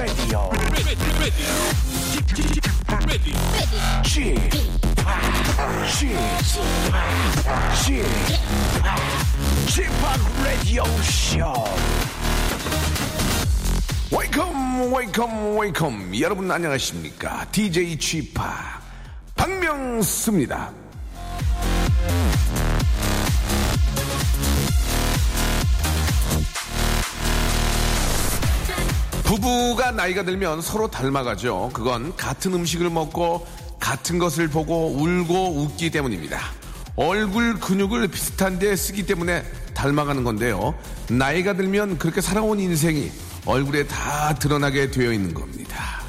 Radio. g g g p Radio Show. Welcome, welcome, welcome. 여러분 안녕하십니까? DJ g p 박명수입니다. 부부가 나이가 들면 서로 닮아가죠. 그건 같은 음식을 먹고 같은 것을 보고 울고 웃기 때문입니다. 얼굴 근육을 비슷한데 쓰기 때문에 닮아가는 건데요. 나이가 들면 그렇게 살아온 인생이 얼굴에 다 드러나게 되어 있는 겁니다.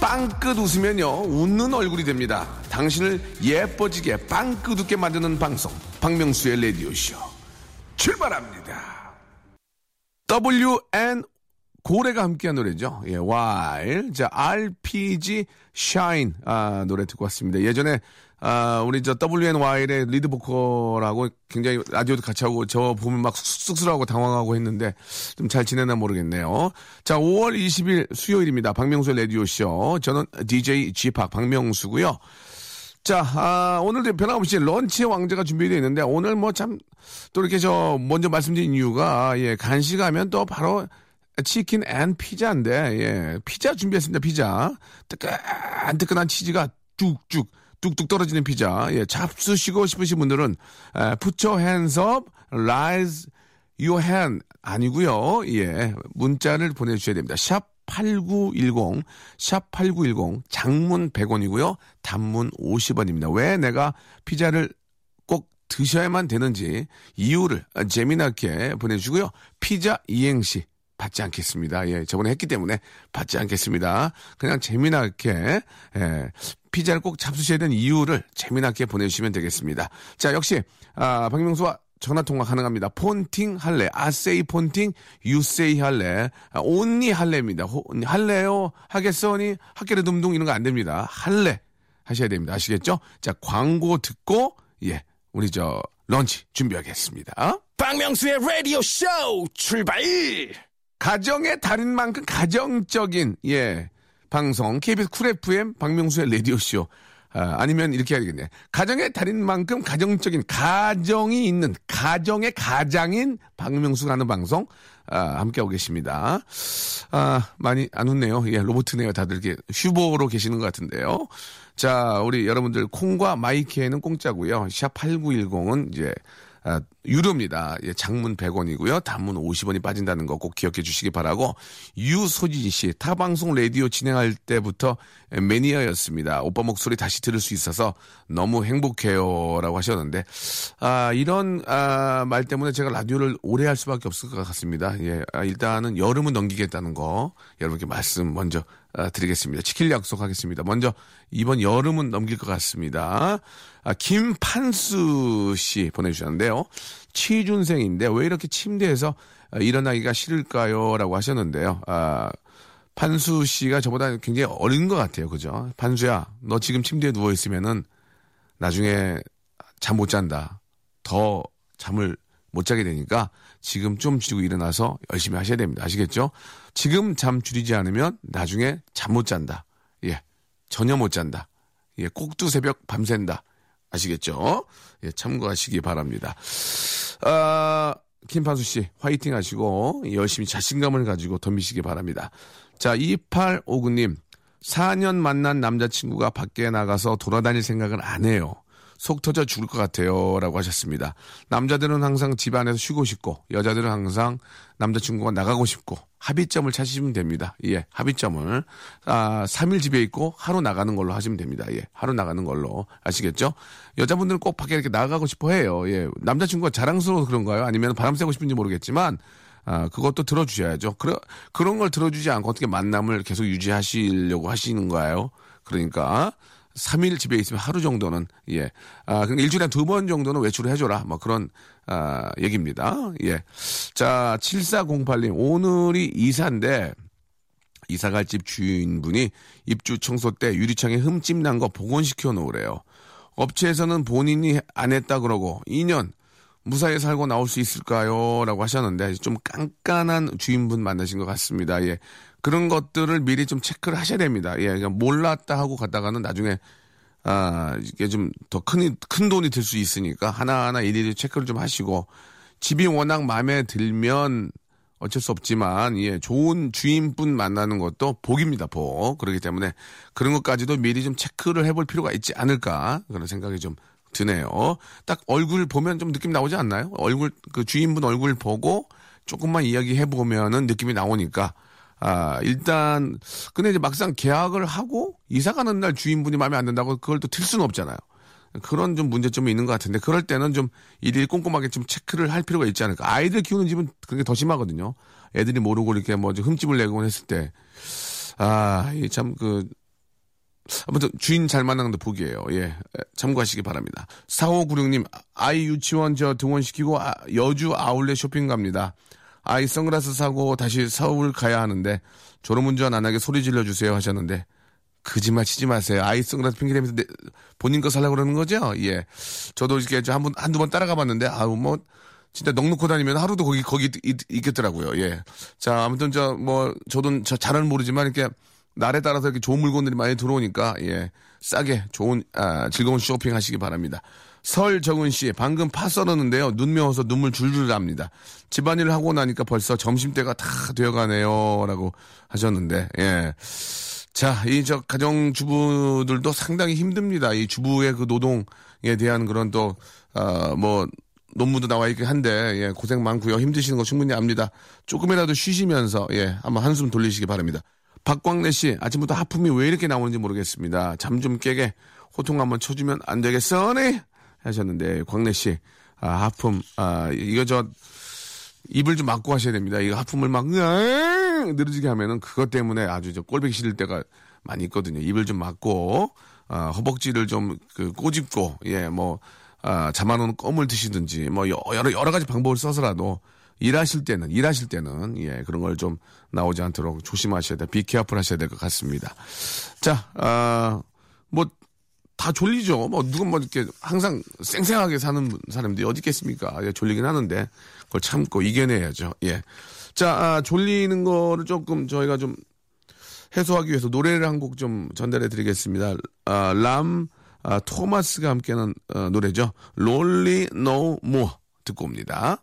빵끝 웃으면요 웃는 얼굴이 됩니다. 당신을 예뻐지게 빵끝 웃게 만드는 방송 박명수의 라디오 쇼 출발합니다. W&고래가 함께한 노래죠. 예, Whale 자 RPG Shine 아, 노래 듣고 왔습니다. 예전에 아, 우리 저 WNY의 리드 보컬하고 굉장히 라디오도 같이 하고 저 보면 막 쑥쑥스러워하고 당황하고 했는데 좀 잘 지내나 모르겠네요. 자, 5월 20일 수요일입니다. 박명수의 라디오쇼. 저는 DJ G팍 박명수고요. 자, 아, 오늘도 변함없이 런치의 왕자가 준비되어 있는데 오늘 뭐 참 또 이렇게 저 먼저 말씀드린 이유가 예, 간식하면 또 바로 치킨 and 피자인데 예, 피자 준비했습니다. 피자. 뜨끈뜨끈한 치즈가 쭉쭉 뚝뚝 떨어지는 피자. 예, 잡수시고 싶으신 분들은 에, put your hands up, rise your hand 아니고요. 예, 문자를 보내주셔야 됩니다. 샵 8910, 샵 8910, 장문 100원이고요. 단문 50원입니다. 왜 내가 피자를 꼭 드셔야만 되는지 이유를 재미나게 보내주고요. 피자 이행시 받지 않겠습니다. 예, 저번에 했기 때문에 받지 않겠습니다. 그냥 재미나게, 예, 피자를 꼭 잡수셔야 되는 이유를 재미나게 보내주시면 되겠습니다. 자, 역시, 아, 박명수와 전화 통화 가능합니다. 폰팅 할래, 아세이 폰팅, you say 할래, 아, only 할래입니다. 호- 할래요? 하겠어니? 학교에 dum둥 이런 거 안 됩니다. 할래 하셔야 됩니다. 아시겠죠? 자, 광고 듣고, 예, 우리 저, 런치 준비하겠습니다. 박명수의 라디오 쇼 출발! 가정의 달인만큼 가정적인 예 방송 KBS 쿨 FM 박명수의 라디오 쇼 아, 아니면 이렇게 해야겠네 가정의 달인만큼 가정적인 가정이 있는 가정의 가장인 박명수가 하는 방송 아, 함께하고 계십니다. 아 많이 안 웃네요. 예 로보트네요. 다들 이렇게 휴보로 계시는 것 같은데요. 자 우리 여러분들 콩과 마이키에는 공짜고요. 샵 8910은 이제 아, 유료입니다. 예, 장문 100원이고요. 단문 50원이 빠진다는 거 꼭 기억해 주시기 바라고 유소진 씨 타방송 라디오 진행할 때부터 매니아였습니다. 오빠 목소리 다시 들을 수 있어서 너무 행복해요라고 하셨는데 아, 이런 아, 말 때문에 제가 라디오를 오래 할 수밖에 없을 것 같습니다. 예, 아, 일단은 여름은 넘기겠다는 거 여러분께 말씀 먼저 아, 드리겠습니다. 지킬 약속하겠습니다. 먼저 이번 여름은 넘길 것 같습니다. 아, 김판수 씨 보내주셨는데요. 취준생인데 왜 이렇게 침대에서 아, 일어나기가 싫을까요? 라고 하셨는데요. 아, 판수 씨가 저보다 굉장히 어린 것 같아요. 그죠? 판수야, 너 지금 침대에 누워있으면은 나중에 잠 못 잔다. 더 잠을 못 자게 되니까 지금 좀 줄이고 일어나서 열심히 하셔야 됩니다. 아시겠죠? 지금 잠 줄이지 않으면 나중에 잠 못 잔다. 예. 전혀 못 잔다. 예. 꼭두 새벽 밤샌다. 아시겠죠? 예. 참고하시기 바랍니다. 아, 김판수 씨, 화이팅 하시고, 열심히 자신감을 가지고 덤비시기 바랍니다. 자, 2859님, 4년 만난 남자친구가 밖에 나가서 돌아다닐 생각은 안 해요. 속 터져 죽을 것 같아요. 라고 하셨습니다. 남자들은 항상 집 안에서 쉬고 싶고, 여자들은 항상 남자친구가 나가고 싶고, 합의점을 찾으시면 됩니다. 예, 합의점을. 아, 3일 집에 있고, 하루 나가는 걸로 하시면 됩니다. 예, 하루 나가는 걸로. 아시겠죠? 여자분들은 꼭 밖에 이렇게 나가고 싶어 해요. 예, 남자친구가 자랑스러워서 그런가요? 아니면 바람 쐬고 싶은지 모르겠지만, 아, 그것도 들어주셔야죠. 그런, 그런 걸 들어주지 않고 어떻게 만남을 계속 유지하시려고 하시는 거예요. 그러니까, 3일 집에 있으면 하루 정도는, 예. 아, 그러니까 일주일에 두 번 정도는 외출을 해 줘라. 뭐 그런, 아, 얘기입니다. 예. 자, 7408님, 오늘이 이사인데, 이사 갈 집 주인분이 입주 청소 때 유리창에 흠집 난 거 복원시켜 놓으래요. 업체에서는 본인이 안 했다 그러고 2년 무사히 살고 나올 수 있을까요? 라고 하셨는데 좀 깐깐한 주인분 만나신 것 같습니다. 예. 그런 것들을 미리 좀 체크를 하셔야 됩니다. 예. 그냥 몰랐다 하고 갔다가는 나중에 아, 이게 좀 더 큰, 큰 돈이 들 수 있으니까 하나하나 일일이 체크를 좀 하시고 집이 워낙 마음에 들면 어쩔 수 없지만, 예, 좋은 주인분 만나는 것도 복입니다, 복. 그렇기 때문에 그런 것까지도 미리 좀 체크를 해볼 필요가 있지 않을까. 그런 생각이 좀 드네요. 딱 얼굴 보면 좀 느낌 나오지 않나요? 얼굴, 그 주인분 얼굴 보고 조금만 이야기해 보면은 느낌이 나오니까 아, 일단, 근데 이제 막상 계약을 하고 이사 가는 날 주인분이 마음에 안 든다고 그걸 또 틀 수는 없잖아요. 그런 좀 문제점이 있는 것 같은데 그럴 때는 좀 일일이 꼼꼼하게 좀 체크를 할 필요가 있지 않을까. 아이들 키우는 집은 그게 더 심하거든요. 애들이 모르고 이렇게 뭐좀 흠집을 내곤 했을 때. 아, 이참 그, 아무튼 주인 잘 만나는 데 복이에요. 예. 참고하시기 바랍니다. 4596님, 아이 유치원 저 등원시키고 아, 여주 아울렛 쇼핑 갑니다. 아이 선글라스 사고 다시 서울 가야 하는데 졸음운전 안 하게 소리 질러주세요 하셨는데 거짓말 치지 마세요. 아이 선글라스 핑계대면서 내- 본인 거 살라고 그러는 거죠? 예. 저도 이렇게 저한 번, 한두 번 따라가 봤는데, 아우, 뭐, 진짜 넉넉고 다니면 하루도 거기, 거기 있, 있겠더라고요. 예. 자, 아무튼 저, 뭐, 저도 저 잘은 모르지만 이렇게 날에 따라서 이렇게 좋은 물건들이 많이 들어오니까, 예. 싸게 좋은, 아, 즐거운 쇼핑 하시기 바랍니다. 설정은 씨, 방금 파 썰었는데요. 눈 매워서 눈물 줄줄 납니다. 집안일을 하고 나니까 벌써 점심때가 다 되어가네요. 라고 하셨는데, 예. 자, 이 저 가정주부들도 상당히 힘듭니다. 이 주부의 그 노동에 대한 그런 또, 어, 뭐, 논문도 나와 있긴 한데, 예, 고생 많고요. 힘드시는 거 충분히 압니다. 조금이라도 쉬시면서, 예, 한번 한숨 돌리시기 바랍니다. 박광래 씨, 아침부터 하품이 왜 이렇게 나오는지 모르겠습니다. 잠 좀 깨게 호통 한번 쳐주면 안 되겠어 네? 하셨는데, 광래 씨, 아, 하품, 아, 이거 저, 입을 좀 막고 하셔야 됩니다. 이거 하품을 막 늘어지게 하면은 그것 때문에 아주 저 꼴보기 싫을 때가 많이 있거든요. 입을 좀 막고 아, 허벅지를 좀 그 꼬집고 예뭐 아, 잠안오는 껌을 드시든지 뭐 여러 여러 가지 방법을 써서라도 일하실 때는 일하실 때는 예 그런 걸 좀 나오지 않도록 조심하셔야 돼. be careful 하셔야 될 것 같습니다. 자, 아, 뭐 다 졸리죠. 뭐 누군 뭐 이렇게 항상 쌩쌩하게 사는 사람들이 어디 있겠습니까? 예, 졸리긴 하는데 그걸 참고 이겨내야죠. 예. 자, 아, 졸리는 거를 조금 저희가 좀 해소하기 위해서 노래를 한 곡 좀 전달해 드리겠습니다. 아, 랍 아, 토마스가 함께하는 어, 노래죠. Lonely No More 듣고 옵니다.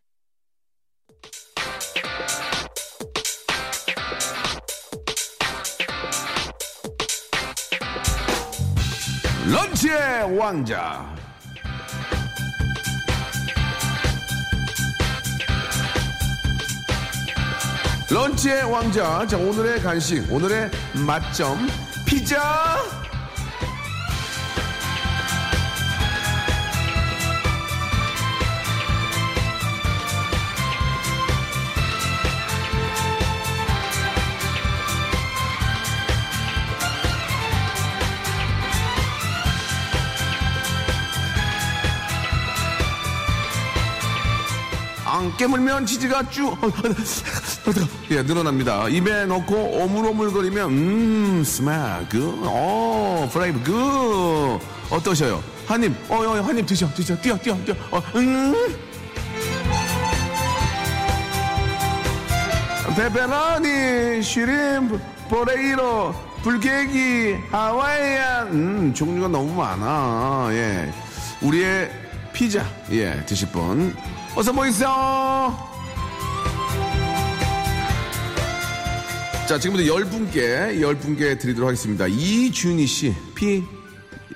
런치의 왕자. 런치의 왕자. 자, 오늘의 간식, 오늘의 맛점, 피자! 깨물면 치즈가 쭉, 어, 어, 어, 예, 늘어납니다. 입에 넣고 오물오물거리면, 음, good, 어, 프라이브, good. 어떠셔요? 한 입, 어, 어, 한입 드셔, 드셔, 뛰어, 뛰어, 뛰어, 어, 음. pepperoni, shrimp, potato, 불고기, Hawaiian, 음, 종류가 너무 많아. 예. 우리의 피자, 예, 드실 분. 어서 모이세요! 자, 지금부터 열 분께, 열 분께 드리도록 하겠습니다. 이준희 씨, 피,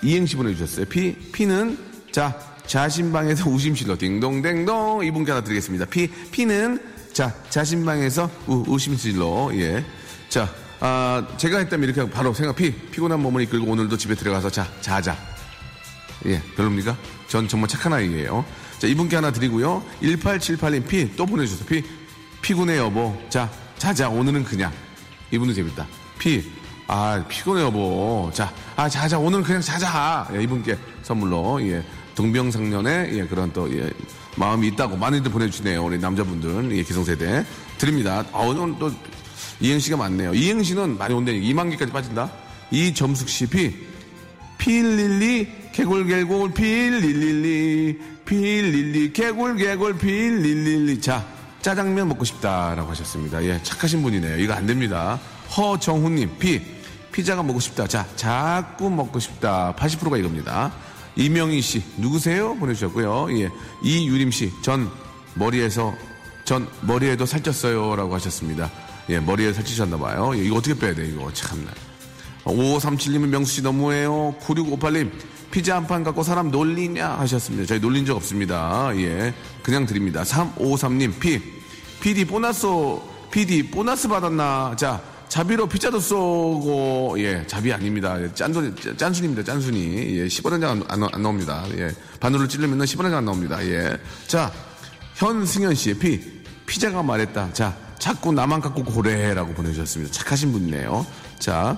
이행시 보내주셨어요. 피, 피는, 자, 자신방에서 우심실로 딩동댕동 이분께 하나 드리겠습니다. 피, 피는, 자, 자신방에서 우, 우심실로, 예. 자, 아, 제가 했다면 이렇게 바로 생각, 피, 피곤한 몸을 이끌고 오늘도 집에 들어가서 자, 자자. 예, 별로입니까? 전 정말 착한 아이예요. 자, 이분께 하나 드리고요. 1878님 피 또 보내주세요. 피 피곤해 여보. 자, 자자 오늘은 그냥 이분도 재밌다. 피. 아, 피곤해, 여보. 자, 아, 자, 자, 오늘 그냥 자자. 예, 이분께 선물로, 예, 동병상련의, 예, 그런 또, 예, 마음이 있다고 많이들 보내주시네요. 우리 남자분들, 예, 기성세대. 드립니다. 아, 오늘 또, 이행시가 많네요. 이행시는 많이 온다니 2만 개까지 빠진다. 이점숙 씨, 피. 필릴리, 개굴 개굴, 필릴리, 필릴리, 개굴 개굴, 필릴리. 자, 짜장면 먹고 싶다라고 하셨습니다. 예, 착하신 분이네요. 이거 안 됩니다. 허정훈님, 피. 피자가 먹고 싶다. 자, 자꾸 먹고 싶다. 80%가 이겁니다. 이명희 씨, 누구세요? 보내주셨고요. 예. 이유림 씨, 전 머리에서, 전 머리에도 살쪘어요. 라고 하셨습니다. 예, 머리에 살찌셨나 봐요. 예, 이거 어떻게 빼야 돼, 이거. 참나. 5537님은 명수 씨 너무해요. 9658님, 피자 한 판 갖고 사람 놀리냐 하셨습니다. 저희 놀린 적 없습니다. 예. 그냥 드립니다. 3553님, 피. PD 보너스, PD 보너스 받았나? 자, 자비로 피자도 쏘고, 예, 자비 아닙니다. 짠순, 짠순입니다. 짠순이. 예, 10원장 안, 안, 안 나옵니다. 예. 바늘로 찌르면 10원장 안 나옵니다. 예. 자, 현승현 씨, 피. 피자가 말했다. 자, 자꾸 나만 갖고 고래라고 보내주셨습니다. 착하신 분이네요. 자,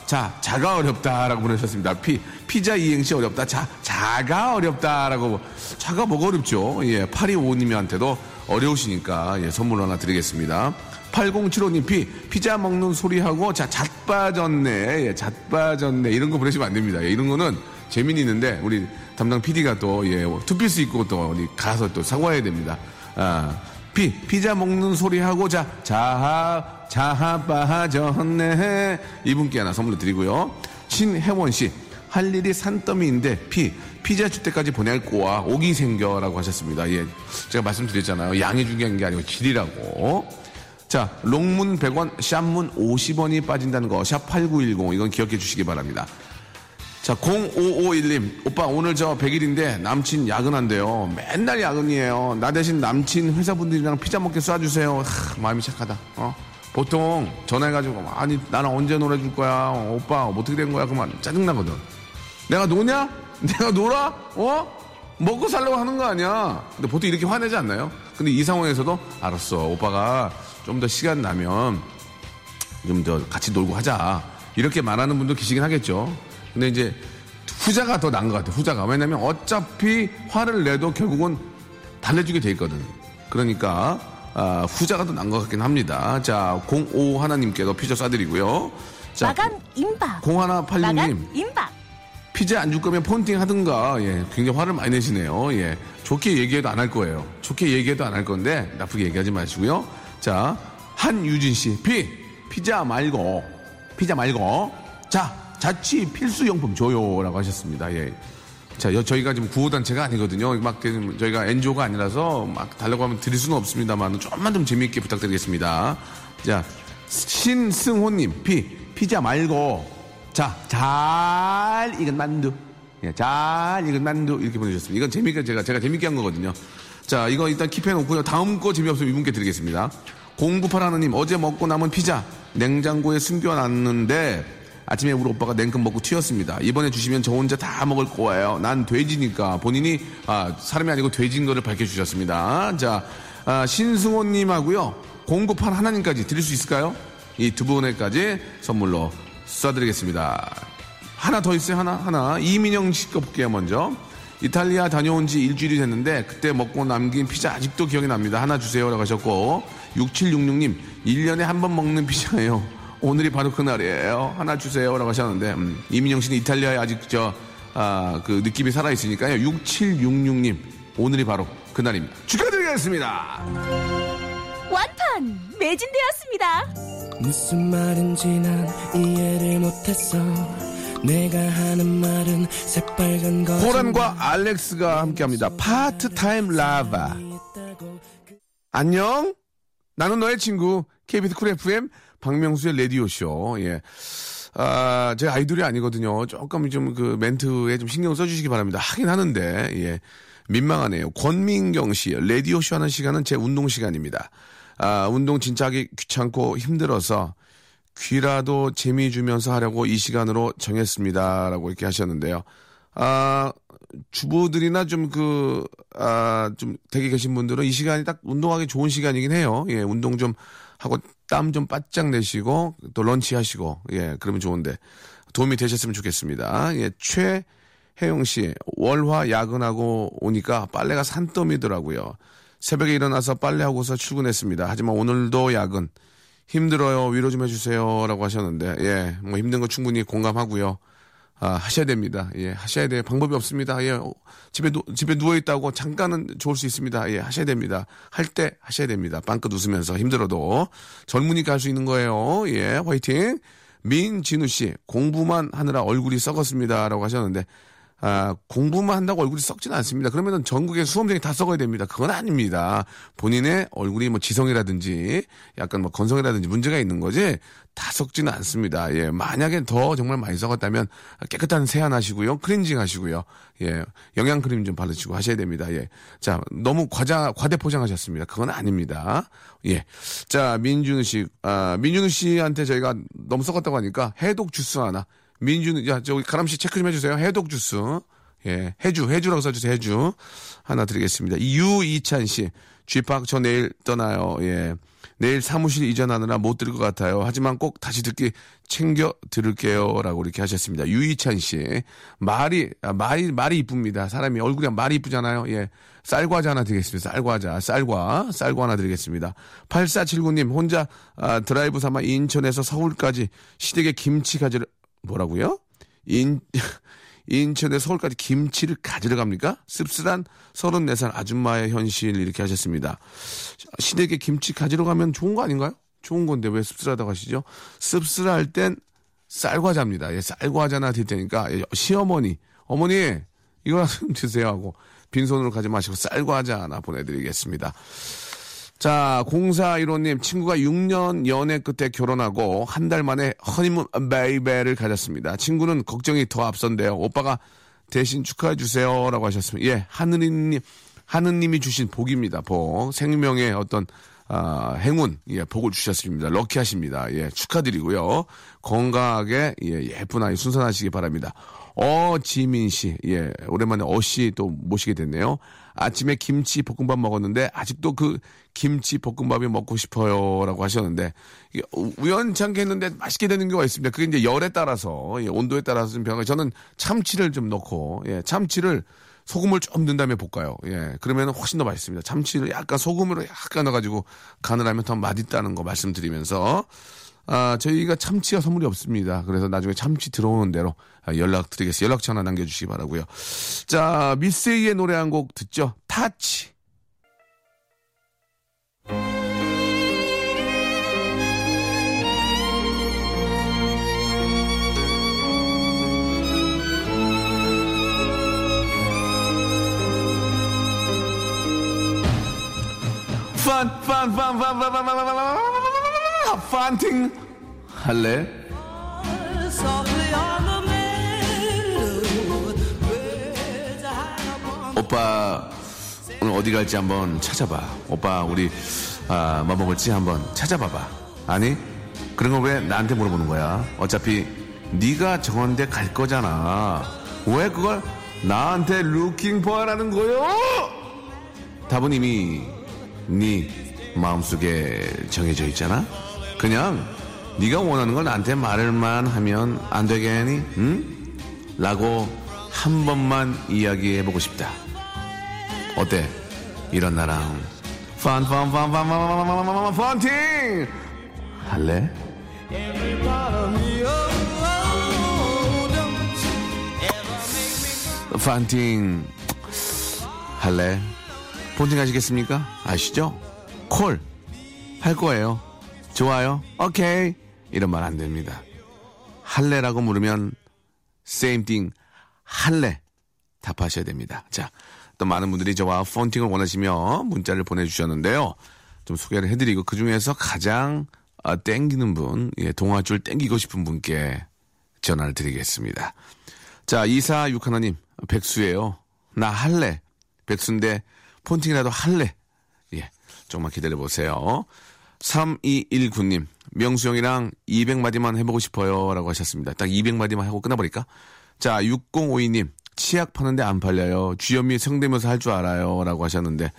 자, 자가 어렵다라고 보내셨습니다. 피, 피자 이행시 어렵다. 자, 자가 어렵다라고. 자가 뭐가 어렵죠? 예, 8255님한테도 어려우시니까, 예, 선물 하나 드리겠습니다. 8075님, 피, 피자 먹는 소리하고, 자, 잣빠졌네. 예, 잣빠졌네. 이런 거 보내시면 안 됩니다. 예, 이런 거는 재미는 있는데, 우리 담당 PD가 또, 예, 투피스 있고 또, 우리 가서 또 사과해야 됩니다. 아, 피, 피자 먹는 소리 하고, 자, 자하, 자하 빠졌네. 이분께 하나 선물로 드리고요. 신혜원 씨, 할 일이 산더미인데, 피, 피자 줄 때까지 보낼 거야. 옥이 생겨라고 하셨습니다. 예. 제가 말씀드렸잖아요. 양이 중요한 게 아니고 질이라고. 자, 롱문 100원, 샵문 50원이 빠진다는 거, 샵 8910. 이건 기억해 주시기 바랍니다. 자, 0551님. 오빠, 오늘 저 100일인데 남친 야근한대요. 맨날 야근이에요. 나 대신 남친 회사분들이랑 피자 먹게 쏴주세요. 하, 마음이 착하다. 어? 보통 전화해가지고, 아니, 나는 언제 놀아줄 거야? 어, 오빠, 어떻게 된 거야? 그만 짜증나거든. 내가 노냐? 내가 놀아? 어? 먹고 살려고 하는 거 아니야. 근데 보통 이렇게 화내지 않나요? 근데 이 상황에서도, 알았어. 오빠가 좀 더 시간 나면 좀 더 같이 놀고 하자. 이렇게 말하는 분도 계시긴 하겠죠. 근데 이제 후자가 더 나은 것 같아요. 후자가. 왜냐면 어차피 화를 내도 결국은 달래주게 돼 있거든. 그러니까 아, 후자가 더 나은 것 같긴 합니다. 자, 05 하나님께도 피자 쏴드리고요. 자, 마감 임박. 0186님. 마감 임박. 피자 안 줄 거면 폰팅 하든가, 예, 굉장히 화를 많이 내시네요. 예, 좋게 얘기해도 안 할 거예요. 좋게 얘기해도 안 할 건데, 나쁘게 얘기하지 마시고요. 자, 한유진 씨, 피, 피자 말고, 피자 말고, 자, 자취 필수용품 줘요 라고 하셨습니다. 예. 자, 여- 저희가 지금 구호단체가 아니거든요. 막 그, 저희가 NGO가 아니라서 막 달라고 하면 드릴 수는 없습니다만 좀만 좀 재미있게 부탁드리겠습니다. 자, 신승호님, 피, 피자 말고, 자, 잘 익은 만두. 예, 잘 익은 만두. 이렇게 보내주셨습니다. 이건 재미있게 제가, 제가 재밌게 한 거거든요. 자, 이거 일단 킵해놓고요. 다음 거 재미없으면 이분께 드리겠습니다. 098 하나님, 어제 먹고 남은 피자 냉장고에 숨겨놨는데 아침에 우리 오빠가 냉큼 먹고 튀었습니다. 이번에 주시면 저 혼자 다 먹을 거예요. 난 돼지니까 본인이 아, 사람이 아니고 돼지인 거를 밝혀주셨습니다. 자, 아, 신승호님하고요. 098 하나님까지 드릴 수 있을까요? 이 두 분에까지 선물로 쏴드리겠습니다. 하나 더 있어요, 하나? 하나. 이민영 씨 거 볼게요, 먼저. 이탈리아 다녀온 지 일주일이 됐는데, 그때 먹고 남긴 피자 아직도 기억이 납니다. 하나 주세요. 라고 하셨고, 6766님, 1년에 한 번 먹는 피자예요. 오늘이 바로 그날이에요. 하나 주세요. 라고 하셨는데, 음, 이민영 씨는 이탈리아에 아직 저, 아, 그 느낌이 살아있으니까요. 6766님, 오늘이 바로 그날입니다. 축하드리겠습니다. 완판 매진되었습니다. 무슨 말인지 난 이해를 못했어 내가 하는 말은 새빨간 거 호란과 알렉스가 함께합니다. Part-Time Lover. 안녕. 나는 너의 친구 KBS 쿨 FM 박명수의 라디오쇼. 예. 아, 제 아이돌이 아니거든요. 조금 좀 그 멘트에 좀 신경 써주시기 바랍니다. 하긴 하는데, 예. 민망하네요. 권민경 씨, 라디오쇼 하는 시간은 제 운동 시간입니다. 아, 운동 진짜 하기 귀찮고 힘들어서 귀라도 재미 주면서 하려고 이 시간으로 정했습니다. 라고 이렇게 하셨는데요. 아, 주부들이나 좀 그, 아, 좀 댁에 계신 분들은 이 시간이 딱 운동하기 좋은 시간이긴 해요. 예, 운동 좀 하고 땀 좀 바짝 내시고 또 런치 하시고, 예, 그러면 좋은데 도움이 되셨으면 좋겠습니다. 예, 최혜영 씨, 월화 야근하고 오니까 빨래가 산더미더라고요. 새벽에 일어나서 빨래하고서 출근했습니다. 하지만 오늘도 야근. 힘들어요. 위로 좀 해주세요. 라고 하셨는데, 예, 뭐 힘든 거 충분히 공감하고요. 아, 하셔야 됩니다. 예, 하셔야 돼요. 방법이 없습니다. 예, 어, 집에, 누, 집에 누워있다고 잠깐은 좋을 수 있습니다. 예, 하셔야 됩니다. 할 때 하셔야 됩니다. 빵긋 웃으면서 힘들어도. 젊으니까 할 수 있는 거예요. 예, 화이팅. 민진우 씨, 공부만 하느라 얼굴이 썩었습니다. 라고 하셨는데, 아, 공부만 한다고 얼굴이 썩지는 않습니다. 그러면은 전국의 수험생이 다 썩어야 됩니다. 그건 아닙니다. 본인의 얼굴이 뭐 지성이라든지 약간 뭐 건성이라든지 문제가 있는 거지 다 썩지는 않습니다. 예. 만약에 더 정말 많이 썩었다면 깨끗한 세안 하시고요. 클렌징 하시고요. 예. 영양 크림 좀 바르시고 하셔야 됩니다. 예. 자, 너무 과자, 과대 포장하셨습니다. 그건 아닙니다. 예. 자, 민준우 씨, 아, 민준우 씨한테 저희가 너무 썩었다고 하니까 해독 주스 하나 민주는 야 저기 가람 씨 체크 좀 해주세요. 해독 주스. 예, 해주 해주라고 써주세요. 해주 하나 드리겠습니다. 유이찬 씨, 쥐팍 저 내일 떠나요. 예, 내일 사무실 이전하느라 못 들을 것 같아요. 하지만 꼭 다시 듣기 챙겨 들을게요 라고 이렇게 하셨습니다. 유이찬 씨, 말이 아, 말이 말이 이쁩니다. 사람이 얼굴이 말이 이쁘잖아요. 예. 쌀과자 하나 드리겠습니다. 쌀과자, 쌀과, 쌀과 하나 드리겠습니다. 8479님, 혼자 아, 드라이브 삼아 인천에서 서울까지 시댁에 김치 가지러, 뭐라고요? 인, 인천에 서울까지 김치를 가지러 갑니까? 씁쓸한 34살 아줌마의 현실 이렇게 하셨습니다. 시댁에 김치 가지러 가면 좋은 거 아닌가요? 좋은 건데 왜 씁쓸하다고 하시죠? 씁쓸할 땐 쌀과자입니다. 예, 쌀과자나 드릴 테니까 예, 시어머니, 어머니 이거 좀 드세요 하고 빈손으로 가지 마시고 쌀과자 하나 보내드리겠습니다. 자, 0415님, 친구가 6년 연애 끝에 결혼하고 한 달 만에 허니문 베이베를 가졌습니다. 친구는 걱정이 더 앞선데요. 오빠가 대신 축하해 주세요. 라고 하셨습니다. 예, 하느님, 하느님이 주신 복입니다. 복. 생명의 어떤, 아, 행운, 예, 복을 주셨습니다. 럭키하십니다. 예, 축하드리고요. 건강하게, 예, 예쁜 아이 순산하시기 바랍니다. 어 지민 씨, 예, 오랜만에 어 씨 또 모시게 됐네요. 아침에 김치 볶음밥 먹었는데 아직도 그 김치 볶음밥이 먹고 싶어요라고 하셨는데 우연찮게 했는데 맛있게 되는 경우가 있습니다. 그게 이제 열에 따라서 예, 온도에 따라서 좀 변화. 저는 참치를 좀 넣고 예, 참치를 소금을 좀 넣은 다음에 볶아요. 예, 그러면 훨씬 더 맛있습니다. 참치를 약간 소금으로 약간 넣어가지고 간을 하면 더 맛있다는 거 말씀드리면서 아, 저희가 참치가 선물이 없습니다. 그래서 나중에 참치 들어오는 대로 아, 연락드리겠습니다. 연락처 하나 남겨주시기 바라고요 자, 미세이의 노래 한 곡 듣죠. 타치. 판, 판, 판, 판, 판, 판, 판, 판, 판, 판, 판팅 할래? 오빠 오늘 어디 갈지 한번 찾아봐. 오빠 우리 아, 뭐 먹을지 한번 찾아봐봐. 아니 그런 걸 왜 나한테 물어보는 거야? 어차피 네가 데갈 거잖아. 왜 그걸 나한테 루킹 포하라는 거요? 답은 이미 네 마음속에 정해져 있잖아. 그냥 네가 원하는 걸 나한테 말을만 하면 안 되겠니? 응? 라고 한 번만 이야기해보고 싶다. 어때? 이런 나랑 펀펀펀펀펀펀펀팅 할래? 펀팅 할래? 펀팅 하시겠습니까? 아시죠? 콜 할 거예요. 좋아요. 오케이. 이런 말 안 됩니다. 할래라고 물으면 same thing 할래 답하셔야 됩니다. 자, 또 많은 분들이 저와 폰팅을 원하시며 문자를 보내주셨는데요. 좀 소개를 해드리고 그 중에서 가장 아, 땡기는 분, 예, 동화줄 땡기고 싶은 분께 전화를 드리겠습니다. 자, 246 하나님, 백수예요. 나 할래. 백수인데, 폰팅이라도 할래. 예, 조금만 기다려 보세요. 3219님, 명수 형이랑 200마디만 해보고 싶어요. 라고 하셨습니다. 딱 200마디만 하고 끊어버릴까? 자, 6052님, 치약 파는데 안 팔려요. 주현미 성대모사 할 줄 알아요. 라고 하셨는데,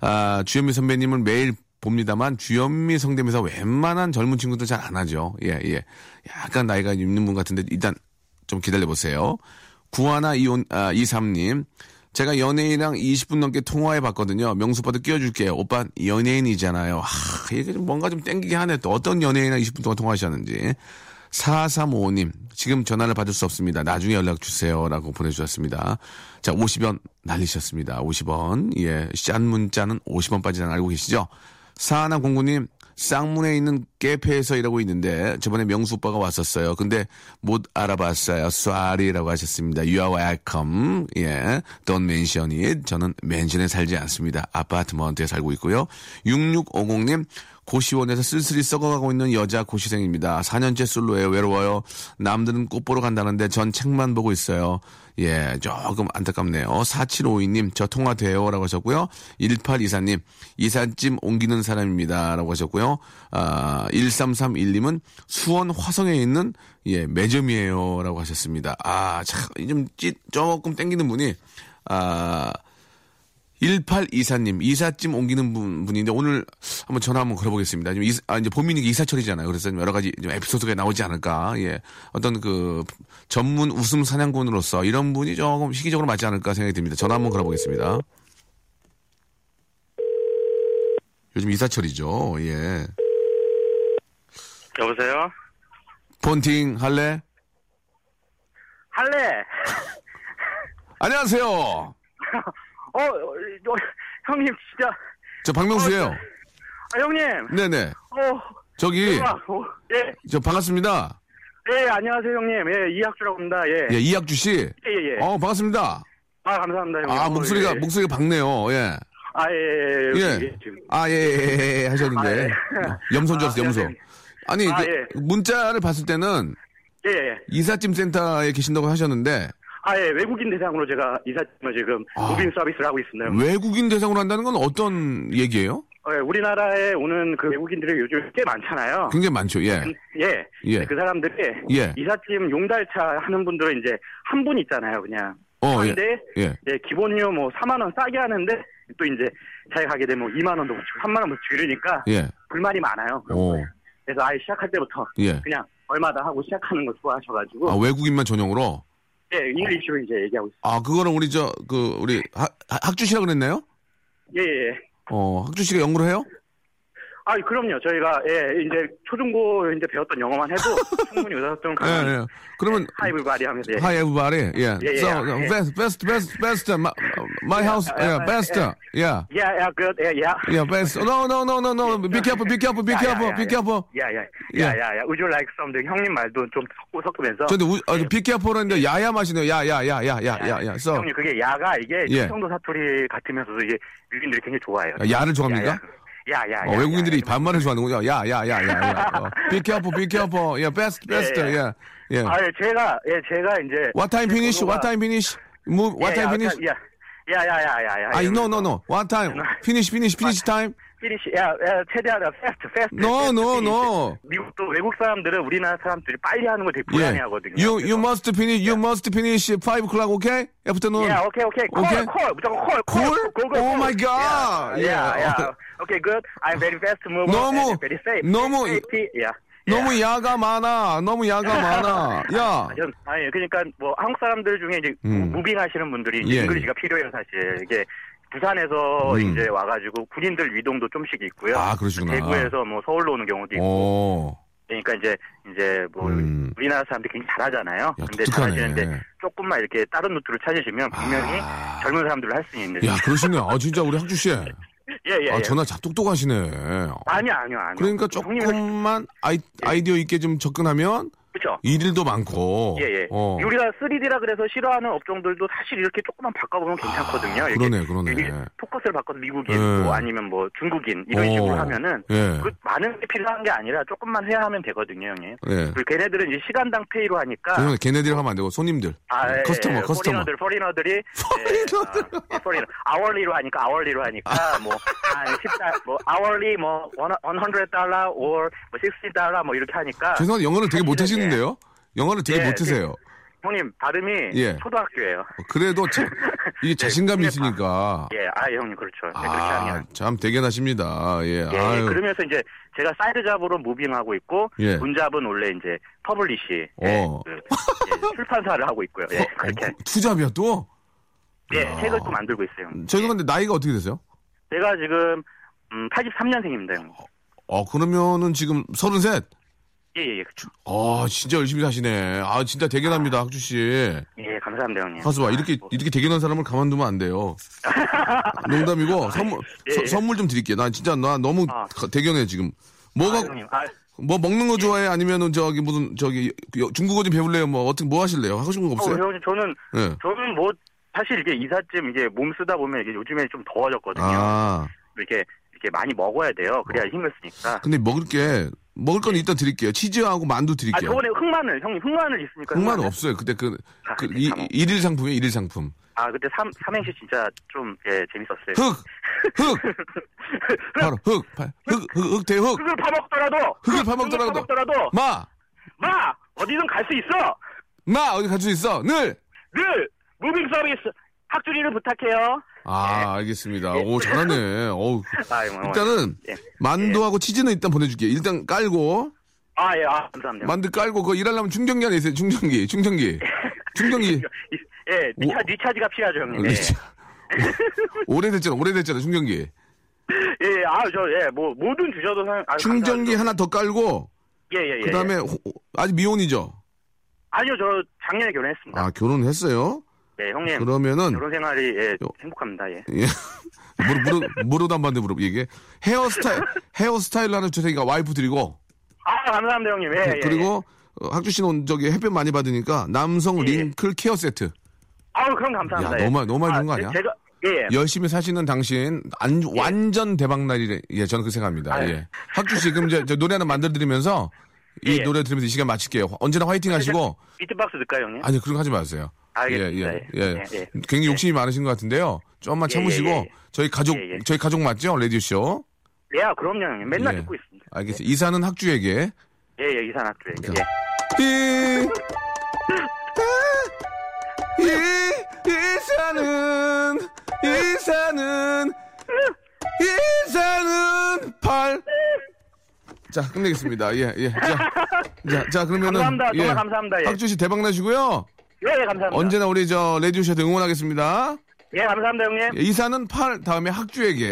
아, 주현미 선배님은 매일 봅니다만, 주현미 성대모사 웬만한 젊은 친구들 잘 안 하죠. 예, 예. 약간 나이가 있는 분 같은데, 일단 좀 기다려보세요. 구하나 이온, 아, 이삼님. 제가 연예인이랑 20분 넘게 통화해 봤거든요. 명수 오빠도 끼워줄게요. 오빠 연예인이잖아요. 하, 이게 좀 뭔가 좀 땡기게 하네. 또 어떤 연예인이랑 20분 동안 통화하셨는지. 4355님, 지금 전화를 받을 수 없습니다. 나중에 연락 주세요. 라고 보내주셨습니다. 자, 50원 날리셨습니다. 50원. 예, 짠 문자는 50원 빠지는 알고 계시죠? 사하나 공구님, 쌍문에 있는 깨페에서 일하고 있는데 저번에 명수 오빠가 왔었어요. 근데 못 알아봤어요. 쏘리라고 하셨습니다. You are welcome. 예. Don't mention it. 저는 맨션에 살지 않습니다. 아파트먼트에 살고 있고요. 6650님, 고시원에서 쓸쓸히 썩어가고 있는 여자 고시생입니다. 4년째 솔로예요. 외로워요. 남들은 꽃 보러 간다는데 전 책만 보고 있어요. 예, 조금 안타깝네요. 4752님, 저 통화돼요. 라고 하셨고요. 1824님, 이삿짐 옮기는 사람입니다. 라고 하셨고요. 아, 1331님은 수원 화성에 있는, 예, 매점이에요. 라고 하셨습니다. 아, 참, 좀, 찌, 조금 땡기는 분이, 아, 1824님, 이삿짐 옮기는 분, 분인데 오늘 한번 전화 한번 걸어보겠습니다. 지금 이사- 아, 이제 봄이니까 이사철이잖아요. 그래서 좀 여러 가지 좀 에피소드가 나오지 않을까. 예. 어떤 그 전문 웃음 사냥꾼으로서 이런 분이 조금 시기적으로 맞지 않을까 생각이 듭니다. 전화 한번 걸어보겠습니다. 요즘 이사철이죠. 예. 여보세요? 폰팅 할래? 할래? 안녕하세요. 어, 어, 어, 형님, 진짜. 저 박명수예요. 아, 형님. 네네. 어, 저기 아, 어, 예, 저 반갑습니다. 예, 안녕하세요, 형님. 예, 이학주라고 합니다. 예. 예, 이학주 씨. 예, 예. 예. 어, 반갑습니다. 아, 감사합니다, 형님. 아, 어, 목소리가, 예. 목소리가 밝네요. 예. 아, 예, 예, 예. 예. 아, 예, 예, 예, 예, 하셨는데. 아, 예. 염소인 줄 아, 알았어요, 염소. 아니, 아, 그 예. 문자를 봤을 때는. 이삿짐 센터에 계신다고 하셨는데, 아, 예, 외국인 대상으로 제가 이삿짐을 지금 아. 무빙 서비스를 하고 있습니다. 외국인 대상으로 한다는 건 어떤 얘기예요? 어, 예, 우리나라에 오는 그 외국인들이 요즘 꽤 많잖아요. 굉장히 많죠, 예. 예. 예. 그 사람들이 예. 이삿짐 용달차 하는 분들은 이제 한 분 있잖아요, 그냥. 어, 예. 근데 예. 예, 기본료 뭐 4만 원 싸게 하는데 또 이제 자기 가게 되면 2만 원도 붙이고 3만 원도 붙이고 이러니까 예. 불만이 많아요. 그래서 아예 시작할 때부터 예. 그냥 얼마다 하고 시작하는 거 좋아하셔가지고 아, 외국인만 전용으로? 예, English로 이제 얘기하고 있어요. 아, 그거는 우리 저, 그, 우리, 학, 학주 씨라 그랬나요? 예, 예. 예. 어, 학주 씨가 영어로 해요? 아, 그럼요. 저희가 예, 이제 초중고 이제 배웠던 영어만 해도 충분히 의사소통 예, 예. 그러면, 하이브 바디 하면서 예. Hi everybody. Yeah. Yeah, so yeah, yeah. best, best, best, best. My, my house. Yeah, Yeah, best. yeah. Yeah. Yeah, good. Yeah, yeah. Yeah, best. No, no, no, no, no. Be careful, be careful, be careful, be careful. Yeah, yeah. Yeah. Yeah, yeah. Would you like something? 형님 말도 좀 섞고 섞으면서. 근데 우, 아, be careful인데 야야 맛이네요. 야, 야, 야, 야, 야, 야, 야. So 형님 그게 야가 이게 예. 충청도 사투리 같으면서도 이게 외국인들이 굉장히 좋아해요. 야를 좋아합니까? 야, 야, 야. 어, 야, 외국인들이 야. 반말을 좋아하는군요. 야, 야, 야, 야, 야. 어, be careful, be careful. Yeah, best, best. 예, 예. Yeah, yeah. 아, 예, 제가 예, 제가 이제 What time finish? What time finish? Move. What time finish? 야, 야, 야, 야, 야, 야. 아, no, no, no. What time? Finish, finish, finish time? 피니시, 야, 야, 최대한 패스트, 패스트. No, no, no. 미국도 외국 사람들은 우리나라 사람들이 빨리 하는 걸 되게. 불안해하거든요. 예. You, you must finish, you must finish five o'clock, okay? Afternoon. Yeah, okay, okay. Call, Okay. call. 무조건 call, Call? call. Go, go, Oh go. my God. Yeah, yeah, Yeah. Okay, good. I'm very fast mover. 너무- and very safe. 너무- Safety. Yeah. 너무 야가 많아. 너무 야가 많아. 야. 아, 전, 아니, 그러니까 뭐 한국 사람들 중에 이제 음. moving 하시는 분들이 예, English가 필요해요, 사실. 이게 부산에서 음. 이제 와가지고 군인들 이동도 좀씩 있고요. 아, 그러시구나. 대구에서 뭐 서울로 오는 경우도 있고. 오. 그러니까 이제 이제 뭐 음. 우리나라 사람들이 굉장히 잘하잖아요. 야, 근데 독특하네. 잘하시는데 조금만 이렇게 다른 루트를 찾으시면 분명히 아. 젊은 사람들로 할 수 있는. 야, 그러시네. 아, 진짜 우리 학주 씨. 예, 예, 아, 예. 전화 자 똑똑하시네. 아니요, 아니요, 아니요. 그러니까 형님, 조금만 아이, 아이디어 있게 좀 접근하면 그쵸? 일일도 많고. 예, 예. 어. 우리가 3D라 그래서 싫어하는 업종들도 사실 이렇게 조금만 바꿔보면 괜찮거든요. 아, 그러네, 그러네. 포커스를 바꿔서 미국인, 예. 뭐 아니면 뭐 중국인 이런 어. 식으로 하면은 예. 그 많은 게 필요한 게 아니라 조금만 해야 하면 되거든요, 형님. 예. 그리고 걔네들은 이제 시간당 pay로 하니까 죄송해요. 걔네들이랑 하면 안 되고 손님들. 아, 예, 커스터머, 예. 커스터머. 포리너들, 포리너들이 포리너들. 예, 아, 포리너. 아월리로 하니까 아월리로 하니까 뭐한 10달 뭐 hourly 뭐 100달러 or 뭐 60달러 뭐 이렇게 하니까 죄송한데 영어를 되게 사실은, 못하시는데요? 영어를 되게 예, 못하세요. 형님 발음이 예. 초등학교예요. 그래도 자- 이게 자신감이 예, 있으니까. 예, 아 형님 그렇죠. 네, 아. 참 대견하십니다. 예. 예, 예, 아유. 그러면서 이제 제가 side job으로 moving하고 있고 예. 본 job은 원래 이제 publish 예, 어. 그, 예, 출판사를 하고 있고요. 예, 그렇게 어, 투잡이야 또? 예, 책을 또 만들고 있어요. 죄송한데 나이가 어떻게 되세요? 제가 지금 음, 83년생입니다, 형님. 어, 그러면은 지금 33. 예, 예, 예, 그렇죠. 아, 진짜 열심히 사시네. 아, 진짜 대견합니다, 학주 씨. 예, 감사합니다, 형님. 봐, 이렇게, 뭐, 이렇게 대견한 사람을 가만두면 안 돼요. 농담이고, 선물, 예, 서- 예. 선물 좀 드릴게요. 나 진짜, 나 너무 아. 가- 대견해, 지금. 뭐가, 아, 아, 뭐 먹는 거 좋아해? 아니면은 저기 무슨, 저기, 여- 중국어 좀 배울래요? 뭐, 어떻게, 뭐 하실래요? 하고 싶은 거 어, 없어요? 형님, 저는 예. 저는 뭐 사실 이게 이삿짐 이게 몸 쓰다 보면 이게 요즘에 좀 더워졌거든요. 아, 이렇게 이렇게 많이 먹어야 돼요. 그래야 힘을 쓰니까. 근데 먹을 게, 먹을 건 이따 드릴게요. 치즈하고 만두 아, 드릴게요. 저번에 흑마늘, 형님 흑마늘 있습니까? 흑마늘 없어요. 그때 그, 아, 그, 이, 일일 상품이에요, 일일 상품. 아, 그때 삼, 삼행시 진짜 좀, 예, 재밌었어요. 흑! 흑! 바로 흑! 바- 흑! 흑! 흑! 대흑! 흙을 파먹더라도! 흑을 파먹더라도. 파먹더라도! 마! 마! 어디든 갈 수 있어! 마! 어디 갈 수 있어? 늘! 늘! moving 서비스! 학주리를 부탁해요. 아, 알겠습니다. 오, 잘하네. 어우. 아이, 뭐, 뭐. 일단은, 예. 만두하고 치즈는 일단 보내줄게요. 일단 깔고, 아, 예, 아, 감사합니다. 만두 깔고, 그거 일하려면 충전기 하나 있어요. 충전기. 충전기. 충전기. 예, 리차, 리차지가 필요하죠, 형님. 예. 리차. 오래됐잖아, 오래됐잖아, 충전기. 예, 예, 아, 저, 예, 뭐, 뭐든 주셔도 상, 아, 충전기 감사하죠. 하나 더 깔고, 예, 예, 예. 그 다음에, 아직 미혼이죠? 아니요, 저 작년에 결혼했습니다. 아, 결혼했어요? 네, 형님. 그러면은, 결혼 생활이, 예, 요- 행복합니다, 예. 예. 무릎, 무릎, 무릎 안 봤는데 무릎, 이게. 헤어스타일, 헤어스타일 하는 주택이가 와이프 드리고, 아, 감사합니다, 형님. 예, 예. 그리고, 어, 학주 씨는 오늘 저기 햇볕 많이 받으니까, 남성 예. 링클 케어 세트. 아우, 그럼 감사합니다. 야, 예. 너무 많이- 너무 많이 준거 아, 아니야? 제가, 예, 예. 열심히 사시는 당신 안, 완전 대박날이래. 예, 저는 그 생각합니다. 아유. 예. 학주 씨, 그럼 저, 저 노래 하나 만들어드리면서 이 예. 노래 들으면서 이 시간 마칠게요. 언제나 화이팅 하시고. 비트박스 넣을까요, 형님? 아니, 그런 거 하지 마세요. 알겠습니다. 예, 예, 예. 예, 예. 굉장히 욕심이 많으신 것 같은데요. 좀만 예, 참으시고, 예, 예. 저희 가족. 저희 가족 맞죠? 레디오쇼. 예, 아, 그럼요, 형님. 맨날 예. 듣고 있습니다. 알겠습니다. 이사는 학주에게. 예, 예, 이산학교에. 자. 예. 이, 이, 이사는, 이사는, 이사는 팔. 자, 끝내겠습니다. 예, 예. 자, 자, 자 그러면은. 감사합니다. 정말 예. 감사합니다. 예. 학주 씨 대박 나시고요. 예, 예, 감사합니다. 언제나 우리 저 레디오쇼도 응원하겠습니다. 예, 감사합니다, 형님. 예, 이사는 팔 다음에 학주에게.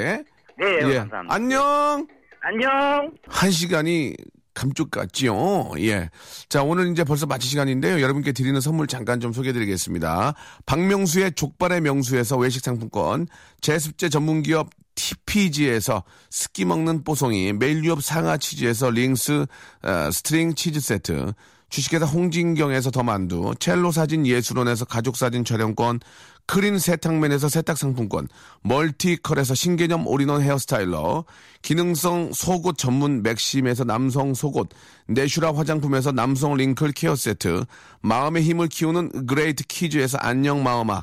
예, 예, 예. 감사합니다. 안녕! 안녕. 한 시간이 감쪽 같지요. 예. 자, 오늘 이제 벌써 마칠 시간인데요. 여러분께 드리는 선물 잠깐 좀 소개해 드리겠습니다. 박명수의 족발의 명수에서 외식 상품권, 제습제 전문 기업 TPG에서 습기 먹는 뽀송이, 매일유업 상하 치즈에서 링스 어, string 치즈 세트, 주식회사 홍진경에서 더만두, 첼로 사진 예술원에서 가족 사진 촬영권, 크린 세탁맨에서 세탁 상품권, 멀티컬에서 신개념 올인원 hair styler, 기능성 속옷 전문 맥심에서 남성 속옷, 내슈라 화장품에서 남성 wrinkle care 세트, 마음의 힘을 키우는 그레이트 키즈에서 안녕 마음아,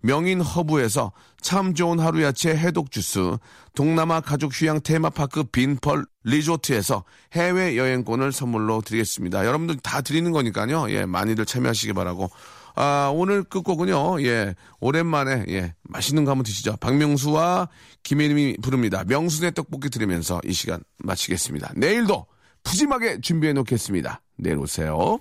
명인 허브에서 참 좋은 하루 야채 해독 주스, 동남아 가족 휴양 테마파크 빈펄 리조트에서 해외 여행권을 선물로 드리겠습니다. 여러분들 다 드리는 거니까요. 예, 많이들 참여하시기 바라고. 아, 오늘 끝곡은요, 예, 오랜만에, 예, 맛있는 거 한번 드시죠. 박명수와 김혜림이 부릅니다. 명순의 떡볶이 들으면서 이 시간 마치겠습니다. 내일도 푸짐하게 준비해 놓겠습니다. 내일 오세요.